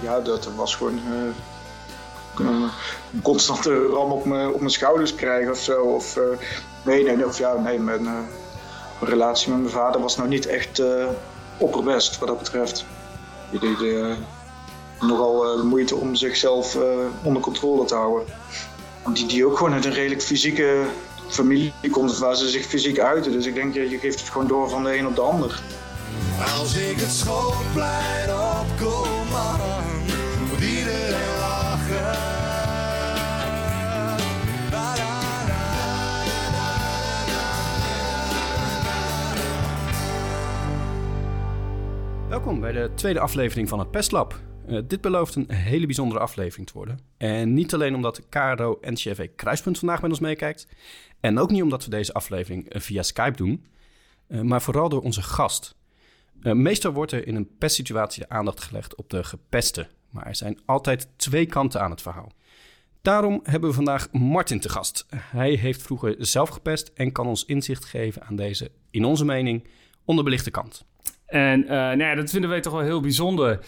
ja, dat was gewoon een constante ram op mijn, op mijn schouders krijgen of zo. Of, nee, nee, of ja, nee, mijn, mijn, relatie met mijn vader was nou niet echt opperbest wat dat betreft. Die deed nogal moeite om zichzelf onder controle te houden. Die, die ook gewoon uit een redelijk fysieke familie komt waar ze zich fysiek uiten. Dus ik denk, je, je geeft het gewoon door van de een op de ander. Als ik het schoolplein opkom, bij de tweede aflevering van het Pestlab. Uh, dit belooft een hele bijzondere aflevering te worden. En niet alleen omdat KRO NCV Kruispunt vandaag met ons meekijkt. En ook niet omdat we deze aflevering eh, via Skype doen. Uh, maar vooral door onze gast. meestal wordt er in een pestsituatie de aandacht gelegd op de gepesten. Maar er zijn altijd twee kanten aan het verhaal. Daarom hebben we vandaag Martin te gast. Hij heeft vroeger zelf gepest en kan ons inzicht geven aan deze, in onze mening, onderbelichte kant. En nou ja, dat vinden wij toch wel heel bijzonder.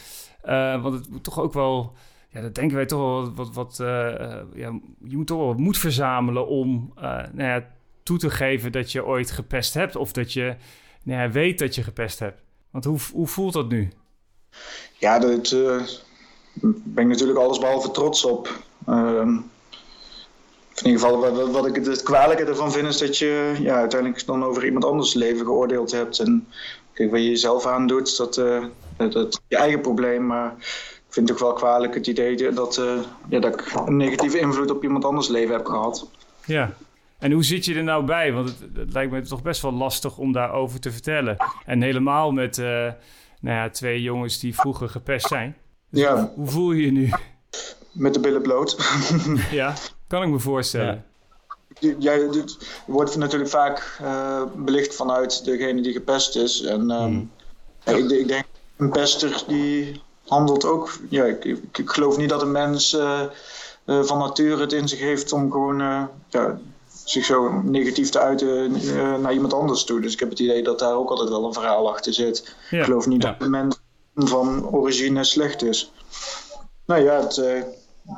Uh, want het moet toch ook wel, ja, dat denken wij toch wel wat, wat uh, ja, je moet toch wel moed verzamelen om nou ja, toe te geven dat je ooit gepest hebt of dat je nou ja, weet dat je gepest hebt. Want hoe, hoe voelt dat nu? Ja, daar ben ik natuurlijk alles behalve trots op. In ieder geval, wat, ik het kwalijke ervan vind, is dat je ja, uiteindelijk dan over iemand anders leven geoordeeld hebt. En kijk, wat je jezelf aandoet, dat, dat is je eigen probleem, maar ik vind het ook wel kwalijk het idee dat, uh, ja, dat ik een negatieve invloed op iemand anders leven heb gehad. Ja, en hoe zit je er nou bij? Want het, het lijkt me toch best wel lastig om daarover te vertellen. En helemaal met uh, nou ja, twee jongens die vroeger gepest zijn. Dus ja. Hoe, voel je je nu? Met de billen bloot. ja, kan ik me voorstellen. Ja. Jij wordt natuurlijk vaak uh, belicht vanuit degene die gepest is. En um, ik, ik, denk een pester die handelt ook. Ja, ik, ik, geloof niet dat een mens uh, uh, van nature het in zich heeft om gewoon ja, zich zo negatief te uiten naar iemand anders toe. Dus ik heb het idee dat daar ook altijd wel een verhaal achter zit. Ja, ik geloof niet dat een mens van origine slecht is. Nou ja, het,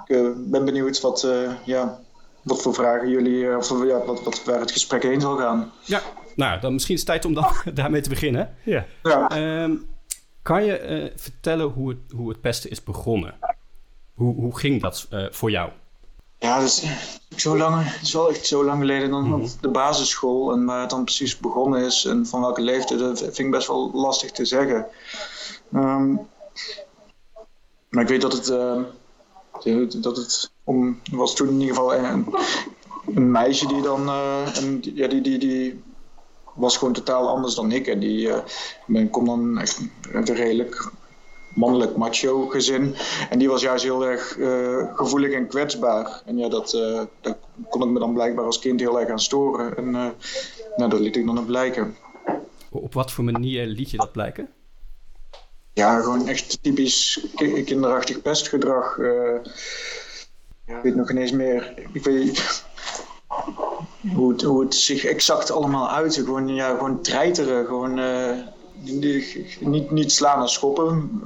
ik ben benieuwd wat, ja, wat voor vragen jullie, of ja, wat, wat, waar het gesprek heen zal gaan. Ja, nou, dan misschien is het tijd om dan daarmee te beginnen. Ja. ja. Um, kan je uh, vertellen hoe het, hoe het pesten is begonnen? Hoe, hoe ging dat uh, voor jou? Ja, dat is, zo lang, het is wel echt zo lang geleden dan mm -hmm. op de basisschool. En waar het dan precies begonnen is en van welke leeftijd, dat vind ik best wel lastig te zeggen. Um, maar ik weet dat het, uh, dat het om, was toen in ieder geval een, een meisje die dan, een, ja, die, die, die was gewoon totaal anders dan ik. En die uh, kom dan echt een redelijk mannelijk macho gezin. En die was juist heel erg gevoelig en kwetsbaar. En ja, dat, uh, daar kon ik me dan blijkbaar als kind heel erg aan storen. En nou, dat liet ik dan ook blijken. Op wat voor manier liet je dat blijken? Ja, gewoon echt typisch kinderachtig pestgedrag. ik weet nog ineens meer. Ik weet, hoe het, hoe het zich exact allemaal uitte. Gewoon, ja, gewoon treiteren, gewoon uh, niet, niet slaan en schoppen,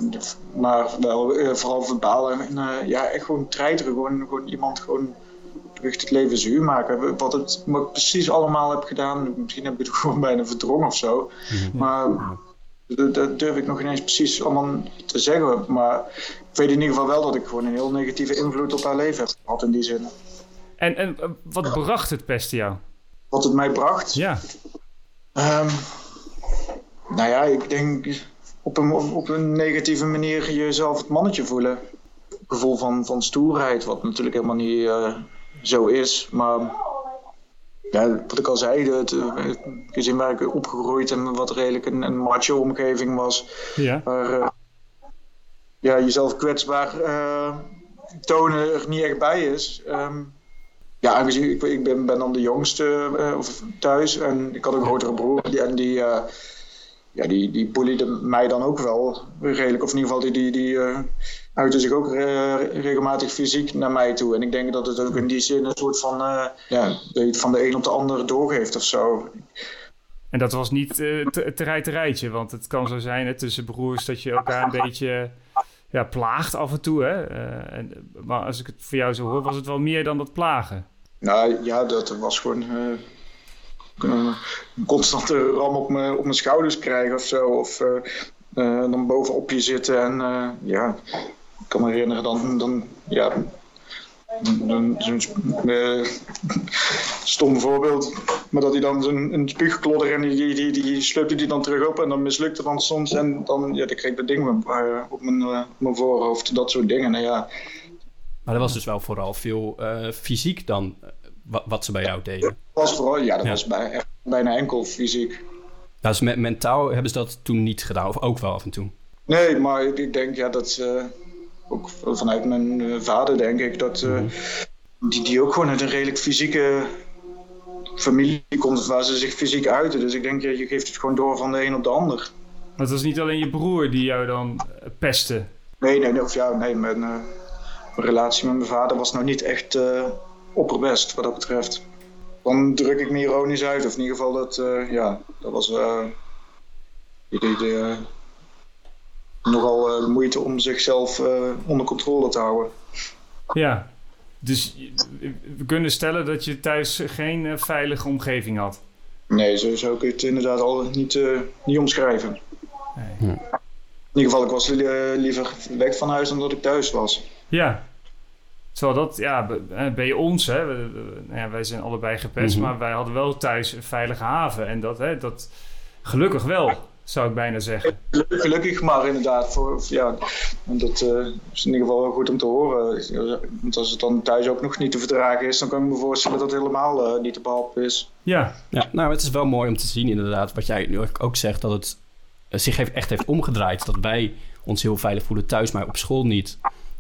maar wel uh, vooral verbalen. En, uh, ja, echt gewoon treiteren, gewoon, gewoon iemand gewoon terug het leven zuur maken. Wat, het, wat ik precies allemaal heb gedaan, misschien heb ik het gewoon bijna verdrongen of zo. Mhm. Maar dat durf ik nog ineens precies allemaal te zeggen. Maar ik weet in ieder geval wel dat ik gewoon een heel negatieve invloed op haar leven heb gehad in die zin. En, en wat bracht het pesten jou? Wat het mij bracht? Ja. Um, nou ja, ik denk op een, op een negatieve manier jezelf het mannetje voelen. Gevoel van, van stoerheid, wat natuurlijk helemaal niet uh, zo is. Maar ja, wat ik al zei, het, gezin waar ik opgegroeid en wat redelijk een, een macho-omgeving was. Ja. Waar uh, ja, jezelf kwetsbaar uh, tonen er niet echt bij is. Um, ja, aangezien ik, ik ben, ben dan de jongste uh, thuis en ik had een grotere broer en die, ja, die, die mij dan ook wel redelijk. Of in ieder geval, die, die, die uitte zich ook regelmatig fysiek naar mij toe. En ik denk dat het ook in die zin een soort van, ja, je het van de een op de ander doorgeeft of zo. En dat was niet uh, te, te rijtje, want het kan zo zijn hè, tussen broers dat je elkaar een beetje ja, plaagt af en toe. Hè? Eh, en, maar als ik het voor jou zo hoor, was het wel meer dan dat plagen. Nou ja, dat was gewoon uh, een constante ram op mijn, op mijn schouders krijgen of zo. Of dan bovenop je zitten en ja, kan me herinneren dan, dan ja, Zo'n uh, stom voorbeeld. Maar dat hij dan een spuugklodder en die, die, die, sleupte die dan terug op en dan mislukte dan soms. En dan, ja, dan kreeg ik dat ding uh, op, mijn, uh, mijn voorhoofd, dat soort dingen. Nou, ja. Maar dat was dus wel vooral veel fysiek dan, wat, ze bij jou deden? Dat was vooral, ja, dat was bij, echt bijna enkel fysiek. Dus met mentaal hebben ze dat toen niet gedaan, of ook wel af en toe? Nee, maar ik denk ja, dat ook vanuit mijn eh, vader denk ik, dat uh, die, die ook gewoon uit een redelijk fysieke familie komt waar ze zich fysiek uiten. Dus ik denk, je geeft het gewoon door van de een op de ander. Maar het was niet alleen je broer die jou dan eh, pestte? Nee, nee, of ja, nee mijn, uh, mijn relatie met mijn vader was nou niet echt uh, opperbest wat dat betreft. Dan druk ik me ironisch uit, of in ieder geval dat, ja, dat was... die, die, nogal uh, moeite om zichzelf uh, onder controle te houden. Ja, dus we kunnen stellen dat je thuis geen uh, veilige omgeving had. Nee, zo zou ik het inderdaad al niet, niet omschrijven. Nee. Hm. In ieder geval, ik was liever weg van huis dan dat ik thuis was. Ja, Terwijl dat, ja, bij ons, hè, nou ja, wij zijn allebei gepest, mm -hmm. maar wij hadden wel thuis een veilige haven. En dat, hè, dat gelukkig wel zou ik bijna zeggen. Gelukkig maar inderdaad. Voor, ja, dat uh, is in ieder geval wel goed om te horen. Want als het dan thuis ook nog niet te verdragen is, dan kan ik me voorstellen dat het helemaal uh, niet te behappen is. Ja. ja, nou het is wel mooi om te zien inderdaad, wat jij nu ook zegt, dat het uh, zich heeft, echt heeft omgedraaid. Dat wij ons heel veilig voelen thuis, maar op school niet.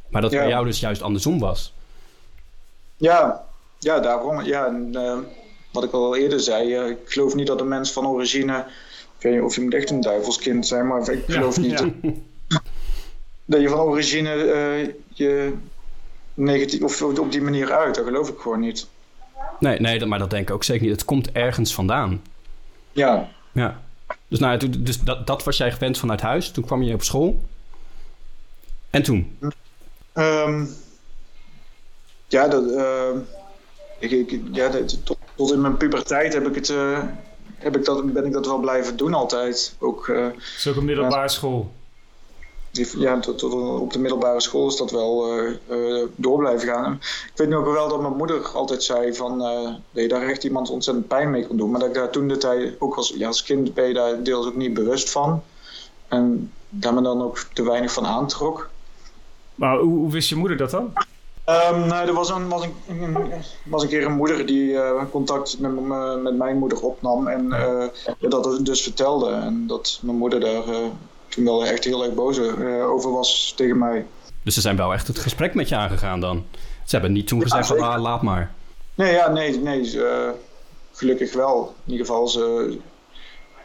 Maar dat ja. bij jou dus juist andersom was. Ja, ja daarom. Ja, en, wat ik al eerder zei, ik geloof niet dat een mens van origine ik weet niet of je moet echt een duivelskind zijn, maar ik geloof niet dat je van origine uh, je negatief of op die manier uit. Dat geloof ik gewoon niet. Nee, nee maar dat denk ik ook zeker niet. Het komt ergens vandaan. Ja. Ja. Dus, nou, dus dat, dat was jij gewend vanuit huis. Toen kwam je op school. En toen? Um, ja, dat, uh, ik, ik, ja tot, tot, in mijn puberteit heb ik het... Uh, heb ik dat, ben ik dat wel blijven doen altijd. Ook, uh, is ook een middelbare school? ja, tot, tot, op de middelbare school is dat wel uh, uh, door blijven gaan. Ik weet nog wel dat mijn moeder altijd zei van, dat je daar echt iemand ontzettend pijn mee kon doen. Maar dat ik daar toen de tijd, ook als, ja, als kind ben je daar deels ook niet bewust van. En daar me dan ook te weinig van aantrok. Maar hoe, hoe wist je moeder dat dan? Um, nou, er was een, was, een, was een keer een moeder die uh, contact met, met mijn moeder opnam en uh, dat dus vertelde. En dat mijn moeder daar uh, toen wel echt heel erg boos over was tegen mij. Dus ze zijn wel echt het gesprek met je aangegaan dan? Ze hebben niet toen gezegd van ah, laat maar. Nee, ja, nee, nee gelukkig wel. In ieder geval, ze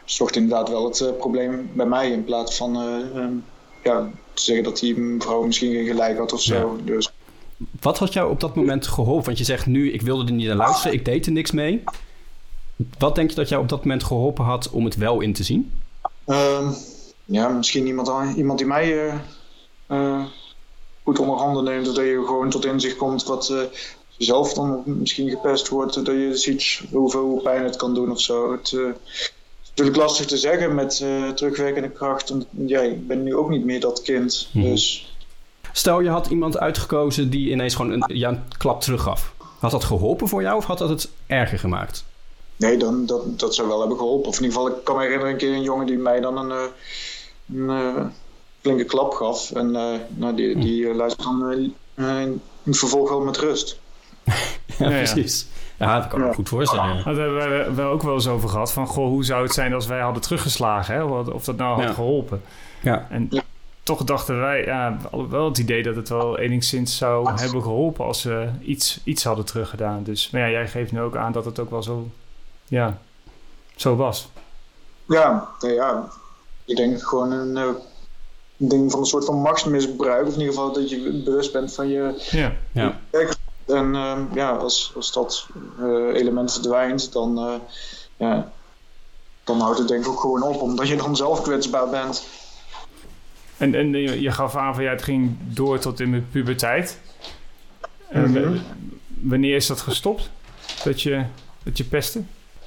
zocht inderdaad wel het probleem bij mij in plaats van um, ja, te zeggen dat die mevrouw misschien geen gelijk had of zo. Ja. Dus wat had jou op dat moment geholpen? Want je zegt nu, ik wilde er niet naar luisteren, ik deed er niks mee. Wat denk je dat jou op dat moment geholpen had om het wel in te zien? Uh, ja, misschien iemand, iemand die mij uh, uh, goed onder handen neemt. Dat je gewoon tot inzicht komt wat uh, zelf dan misschien gepest wordt. Dat je ziet hoeveel pijn het kan doen of zo. Het is natuurlijk lastig te zeggen met terugwerkende kracht. ja, ik ben nu ook niet meer dat kind. Mhm. Dus Stel, je had iemand uitgekozen die ineens gewoon een, ja, een klap teruggaf. Had dat geholpen voor jou of had dat het erger gemaakt? Nee, dan, dat, dat zou wel hebben geholpen. Of in ieder geval, ik kan me herinneren een keer een jongen die mij dan een, eh, een, een eh, flinke klap gaf. En uh, nou, die, die luistert dan uh, in het vervolg wel met rust. ja, precies. Ja, dat kan ik me goed voorstellen. Ja. Dat hebben we wel ook wel eens over gehad. Van, goh, hoe zou het zijn als wij hadden teruggeslagen? Hè? Of dat nou had geholpen. Ja. En toch dachten wij, ja, wel het idee dat het wel enigszins zou hebben geholpen als we iets, iets hadden teruggedaan. Dus maar ja, jij geeft nu ook aan dat het ook wel zo, ja, zo was. Ja, ja. Ik denk gewoon een, uh, ding van een soort van machtsmisbruik. Of in ieder geval dat je bewust bent van je ja. ja. En uh, ja, als, als dat uh, element verdwijnt, dan, uh, ja, dan houdt het denk ik ook gewoon op. Omdat je dan zelf kwetsbaar bent. En, en je gaf aan van ja, het ging door tot in de puberteit. En, Mhm. Wanneer is dat gestopt? Dat je, dat je pestte?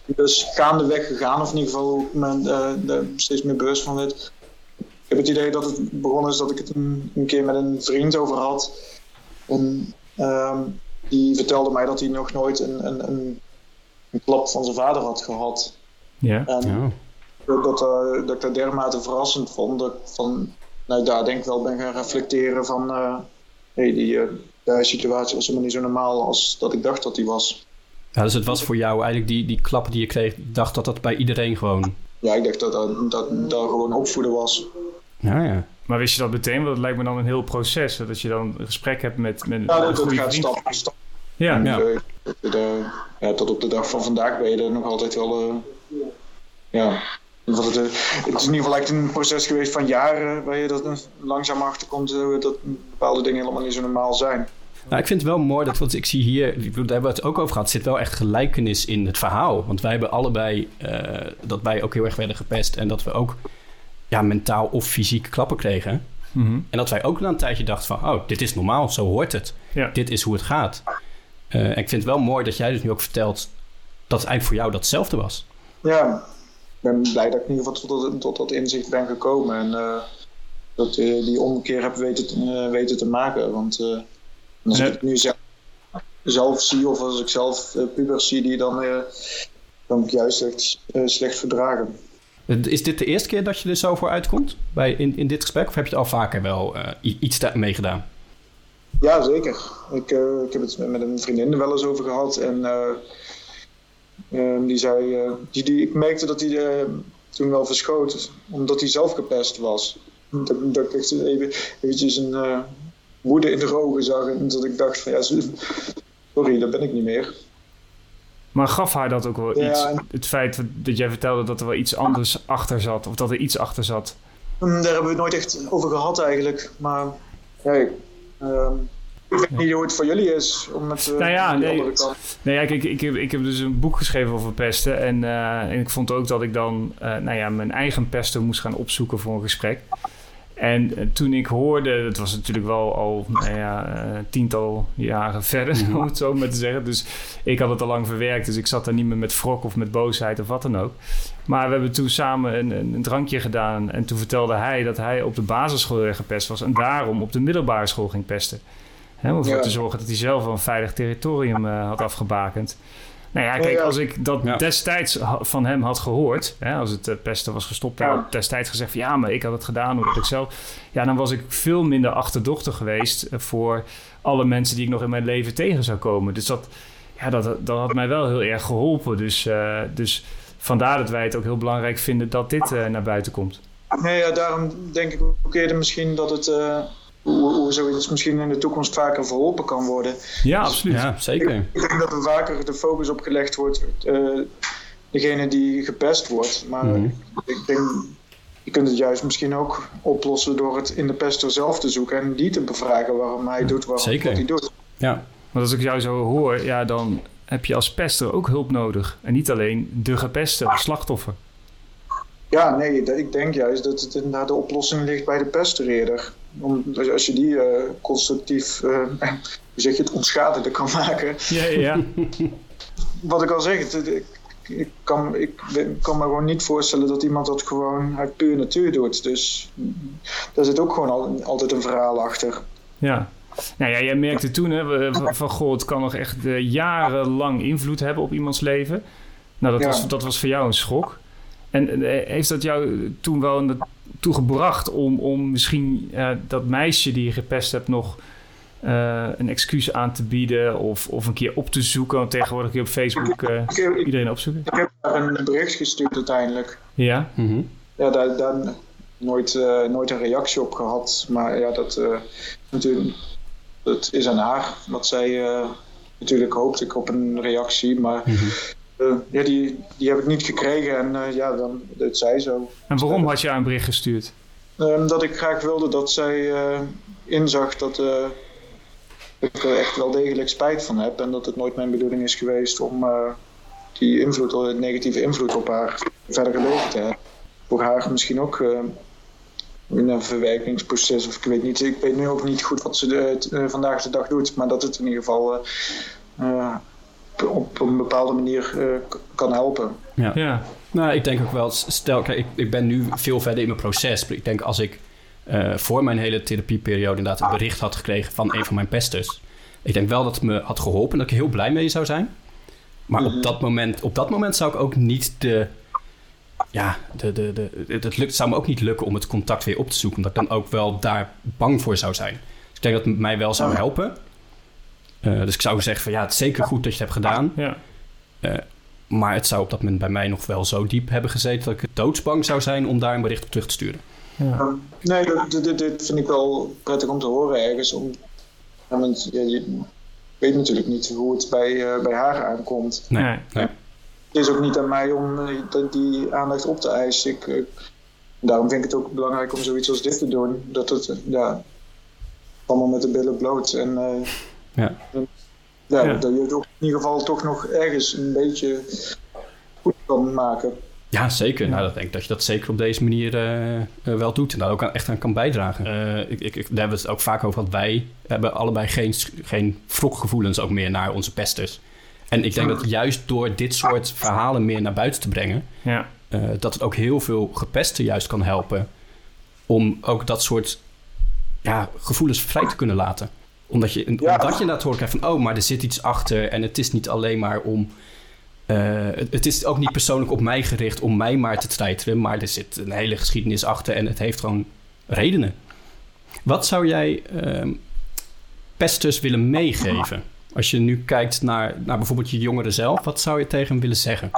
Dus gaandeweg gegaan, of in ieder geval eh, steeds meer bewust van werd. Ik heb het idee dat het begonnen is dat ik het een, een keer met een vriend over had. En ehm, die vertelde mij dat hij nog nooit een, een, een, een klap van zijn vader had gehad. Ja. En Ja. dat, dat, eh, dat ik dat dermate verrassend vond. Dat ik van, nou, daar denk ik wel ben gaan reflecteren van... eh hey, die, eh, die situatie was helemaal niet zo normaal als dat ik dacht dat die was. Ja, dus het was voor jou eigenlijk die, die klappen die je kreeg, dacht dat dat bij iedereen gewoon... Ja, ik dacht dat dat, dat, dat gewoon opvoeden was. Ja, ja. Maar wist je dat meteen? Want het lijkt me dan een heel proces. hè, Dat je dan een gesprek hebt met, met Ja, een dat, dat goede gaat vriend. stap voor stap. Ja, En, Ja. eh, de- de- ja, tot op de dag van vandaag ben je er nog altijd wel. eh, ja. Want het, eh, het is in ieder geval echt een proces geweest van jaren waar je dat eh, langzaam achterkomt eh, dat bepaalde dingen helemaal niet zo normaal zijn. Nou, ik vind het wel mooi dat, want ik zie hier, daar hebben we het ook over gehad, er zit wel echt gelijkenis in het verhaal. Want wij hebben allebei, eh, dat wij ook heel erg werden gepest en dat we ook ja, mentaal of fysiek klappen kregen. Mhm. En dat wij ook na een tijdje dachten van, oh, dit is normaal, zo hoort het. ja. Dit is hoe het gaat. Eh, en ik vind het wel mooi dat jij dus nu ook vertelt dat het eigenlijk voor jou datzelfde was. Ja, ben blij dat ik in ieder geval tot, dat- tot dat inzicht ben gekomen en eh, dat ik die omkeer heb weten, te- eh, weten te maken. Want eh, als Ja. ik het nu zelf, zelf zie of als ik zelf eh, pubers zie, die dan, eh dan ik juist echt eh, slecht verdragen. Eh, Is dit de eerste keer dat je er zo voor uitkomt bij, in, in dit gesprek? Of heb je het al vaker wel eh, iets daarmee gedaan? Ja, zeker. Ik, eh, ik heb het met een vriendin er wel eens over gehad. En eh, ehm, die zei, eh, die, die, ik merkte dat hij eh, toen wel verschoot, omdat hij zelf gepest was. Dat, dat ik echt even, eventjes een eh, woede in de ogen zag en dat ik dacht van ja, sorry, dat ben ik niet meer. Maar gaf haar dat ook wel Ja, iets? en- Het feit dat jij vertelde dat er wel iets anders achter zat. Of dat er iets achter zat. Hm, Daar hebben we het nooit echt over gehad eigenlijk. Maar ja, ik, ehm, ik weet niet hoe het voor jullie is om met eh, Nou ja, nee, kant. Nee, ja, kijk, ik, heb, ik heb dus een boek geschreven over pesten. En, eh, en ik vond ook dat ik dan eh, nou ja, mijn eigen pesten moest gaan opzoeken voor een gesprek. En toen ik hoorde, dat was natuurlijk wel al nou ja, tiental jaren verder, om het zo maar te zeggen. Dus ik had het al lang verwerkt, dus ik zat daar niet meer met wrok of met boosheid of wat dan ook. Maar we hebben toen samen een, een, een drankje gedaan. En toen vertelde hij dat hij op de basisschool gepest was. En daarom op de middelbare school ging pesten. Hè, om ervoor Ja. te zorgen dat hij zelf wel een veilig territorium eh, had afgebakend. Nou ja, kijk, als ik dat Ja. destijds van hem had gehoord, hè, als het eh, pesten was gestopt, hij Ja. had destijds gezegd van ja, maar ik had het gedaan omdat ik zelf. Ja, dan was ik veel minder achterdochtig geweest eh, voor alle mensen die ik nog in mijn leven tegen zou komen. Dus dat, ja, dat, dat had mij wel heel erg geholpen. Dus, eh, dus vandaar dat wij het ook heel belangrijk vinden dat dit eh, naar buiten komt. Nee, ja, daarom denk ik ook eerder misschien dat het, eh, hoe, hoe zoiets misschien in de toekomst vaker verholpen kan worden. Ja, absoluut. Ja, zeker. Ik denk dat er vaker de focus op gelegd wordt, eh, degene die gepest wordt. Maar Mhm. ik denk, je kunt het juist misschien ook oplossen door het in de pester zelf te zoeken en die te bevragen waarom hij doet waarom, Zeker. wat hij doet. Ja. Want als ik jou zo hoor, ja, dan heb je als pester ook hulp nodig. En niet alleen de gepeste, of slachtoffer. Ja, nee, ik denk juist dat het inderdaad de oplossing ligt bij de pester eerder. Om, als- als je die eh, constructief, eh, hoe zeg je het, onschadelijk kan maken. Ja, ja, wat ik al zeg, het- ik, ik, kan, ik kan me gewoon niet voorstellen dat iemand dat gewoon uit puur natuur doet. Dus daar zit ook gewoon al, altijd een verhaal achter. Ja. Nou ja, jij merkte toen hè, van, goh, het kan nog echt eh, jarenlang invloed hebben op iemands leven. Nou, dat, Ja. was, dat was voor jou een schok. En eh, heeft dat jou toen wel naartoe gebracht om, om misschien eh, dat meisje die je gepest hebt nog eh, een excuus aan te bieden of, of een keer op te zoeken? Want tegenwoordig kun je op Facebook eh, Ik, heb- ik, iedereen opzoeken. ik heb daar een bericht gestuurd uiteindelijk. Ja, Mhm. Ja, daar, daar nooit, eh, nooit een reactie op gehad. Maar ja, dat, eh, natuurlijk, dat is aan haar. Wat zij eh, natuurlijk hoopte ik op een reactie. Maar Mhm. Eh, ja, die, die heb ik niet gekregen. En eh, ja, dan, het zij zo. en waarom had je haar een bericht gestuurd? Ehm, dat ik graag wilde dat zij eh, inzag dat ik er echt wel degelijk spijt van heb. En dat het nooit mijn bedoeling is geweest om die invloed, negatieve invloed op haar verdere leven te hebben. Voor haar misschien ook in een verwerkingsproces. Of ik weet niet, ik weet nu ook niet goed wat ze de, vandaag de dag doet. Maar dat het in ieder geval op, een bepaalde manier kan helpen. Ja. ja. Nou, ik denk ook wel, stel, kijk, ik, ik ben nu veel verder in mijn proces. Ik denk als ik voor mijn hele therapieperiode inderdaad een bericht had gekregen van een van mijn pesters. Ik denk wel dat het me had geholpen, dat ik heel blij mee zou zijn. Maar op, mhm. dat moment, op dat moment zou ik ook niet de. Ja, de, de, de, het lukt, zou me ook niet lukken om het contact weer op te zoeken. Omdat ik dan ook wel daar bang voor zou zijn. Dus ik denk dat het mij wel zou helpen. Uh, dus ik zou zeggen van ja, het is zeker goed dat je het hebt gedaan. Ja. Uh, maar het zou op dat moment bij mij nog wel zo diep hebben gezeten dat ik doodsbang zou zijn om daar een bericht op terug te sturen. Ja. nee, dit, dit, vind ik wel prettig om te horen ergens. Om, want, ja, je, weet natuurlijk niet hoe het bij, uh, bij haar aankomt. Nee. nee. Het is ook niet aan mij om uh, die aandacht op te eisen. Ik, uh, daarom vind ik het ook belangrijk om zoiets als dit te doen. Dat het ja, allemaal met de billen bloot. En, ja. ja, ja. dat je het ook in ieder geval toch nog ergens een beetje goed kan maken. Ja, zeker. Nou, dat denk ik dat je dat zeker op deze manier uh, uh, wel doet en daar ook aan, echt aan kan bijdragen. Uh, ik, ik, daar hebben we het ook vaak over, want wij hebben allebei geen, geen wrokgevoelens ook meer naar onze pesters. En ik denk dat juist door dit soort verhalen meer naar buiten te brengen, ja. dat het ook heel veel gepesten juist kan helpen om ook dat soort ja, gevoelens vrij te kunnen laten. Omdat je, ja. omdat je dat hoort van, oh, maar er zit iets achter en het is niet alleen maar om uh, het, is ook niet persoonlijk op mij gericht om mij maar te treiteren, maar er zit een hele geschiedenis achter en het heeft gewoon redenen. Wat zou jij uh, pesters willen meegeven? Als je nu kijkt naar, naar bijvoorbeeld je jongeren zelf, wat zou je tegen hem willen zeggen?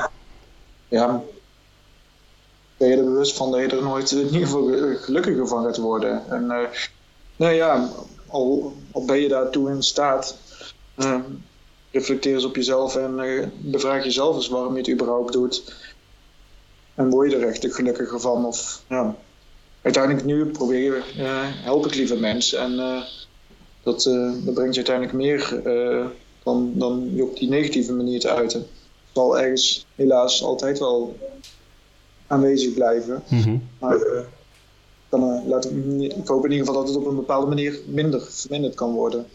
Ja, ben je er bewust van dat je er nooit in ieder geval gelukkiger van gaat worden. En uh, nou ja, al, al ben je daartoe in staat, ehm, reflecteer eens op jezelf en uh, bevraag jezelf eens waarom je het überhaupt doet. En word je er echt gelukkiger van? Of, ja. Uiteindelijk nu probeer uh, help ik liever mensen. En uh, dat, dat brengt je uiteindelijk meer dan, dan je op die negatieve manier te uiten. Het zal ergens helaas altijd wel aanwezig blijven. Mm Maar dan, laat ik, ik hoop in ieder geval dat het op een bepaalde manier minder verminderd kan worden.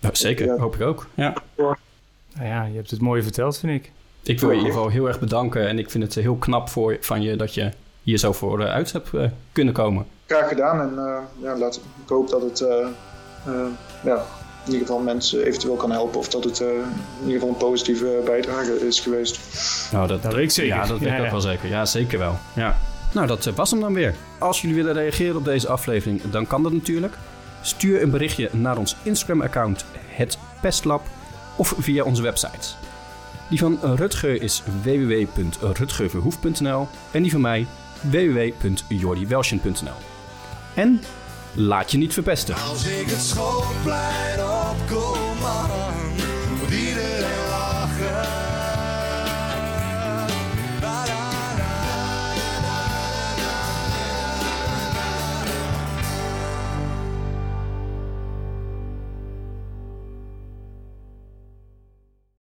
Ja, zeker, hoop ik ook. Ja. Nou ja, je hebt het mooi verteld, vind ik. Ik wil je in ieder geval heel erg bedanken. En ik vind het heel knap voor, van je dat je hier zo voor uh, uit hebt uh, kunnen komen. Graag gedaan. En uh, ja, laat, ik hoop dat het ja, in ieder geval mensen eventueel kan helpen. Of dat het in ieder geval een positieve bijdrage is geweest. Nou, dat, dat weet ik zeker. Ja, dat weet ik ook wel zeker. Ja, zeker wel. Ja. Nou, dat was hem dan weer. Als jullie willen reageren op deze aflevering, dan kan dat natuurlijk. Stuur een berichtje naar ons Instagram-account, het Pestlab of via onze website. Die van Rutger is www.rutgerverhoef.nl en die van mij www.jordiwelsjen.nl. En laat je niet verpesten. Als ik het schoolplein opkom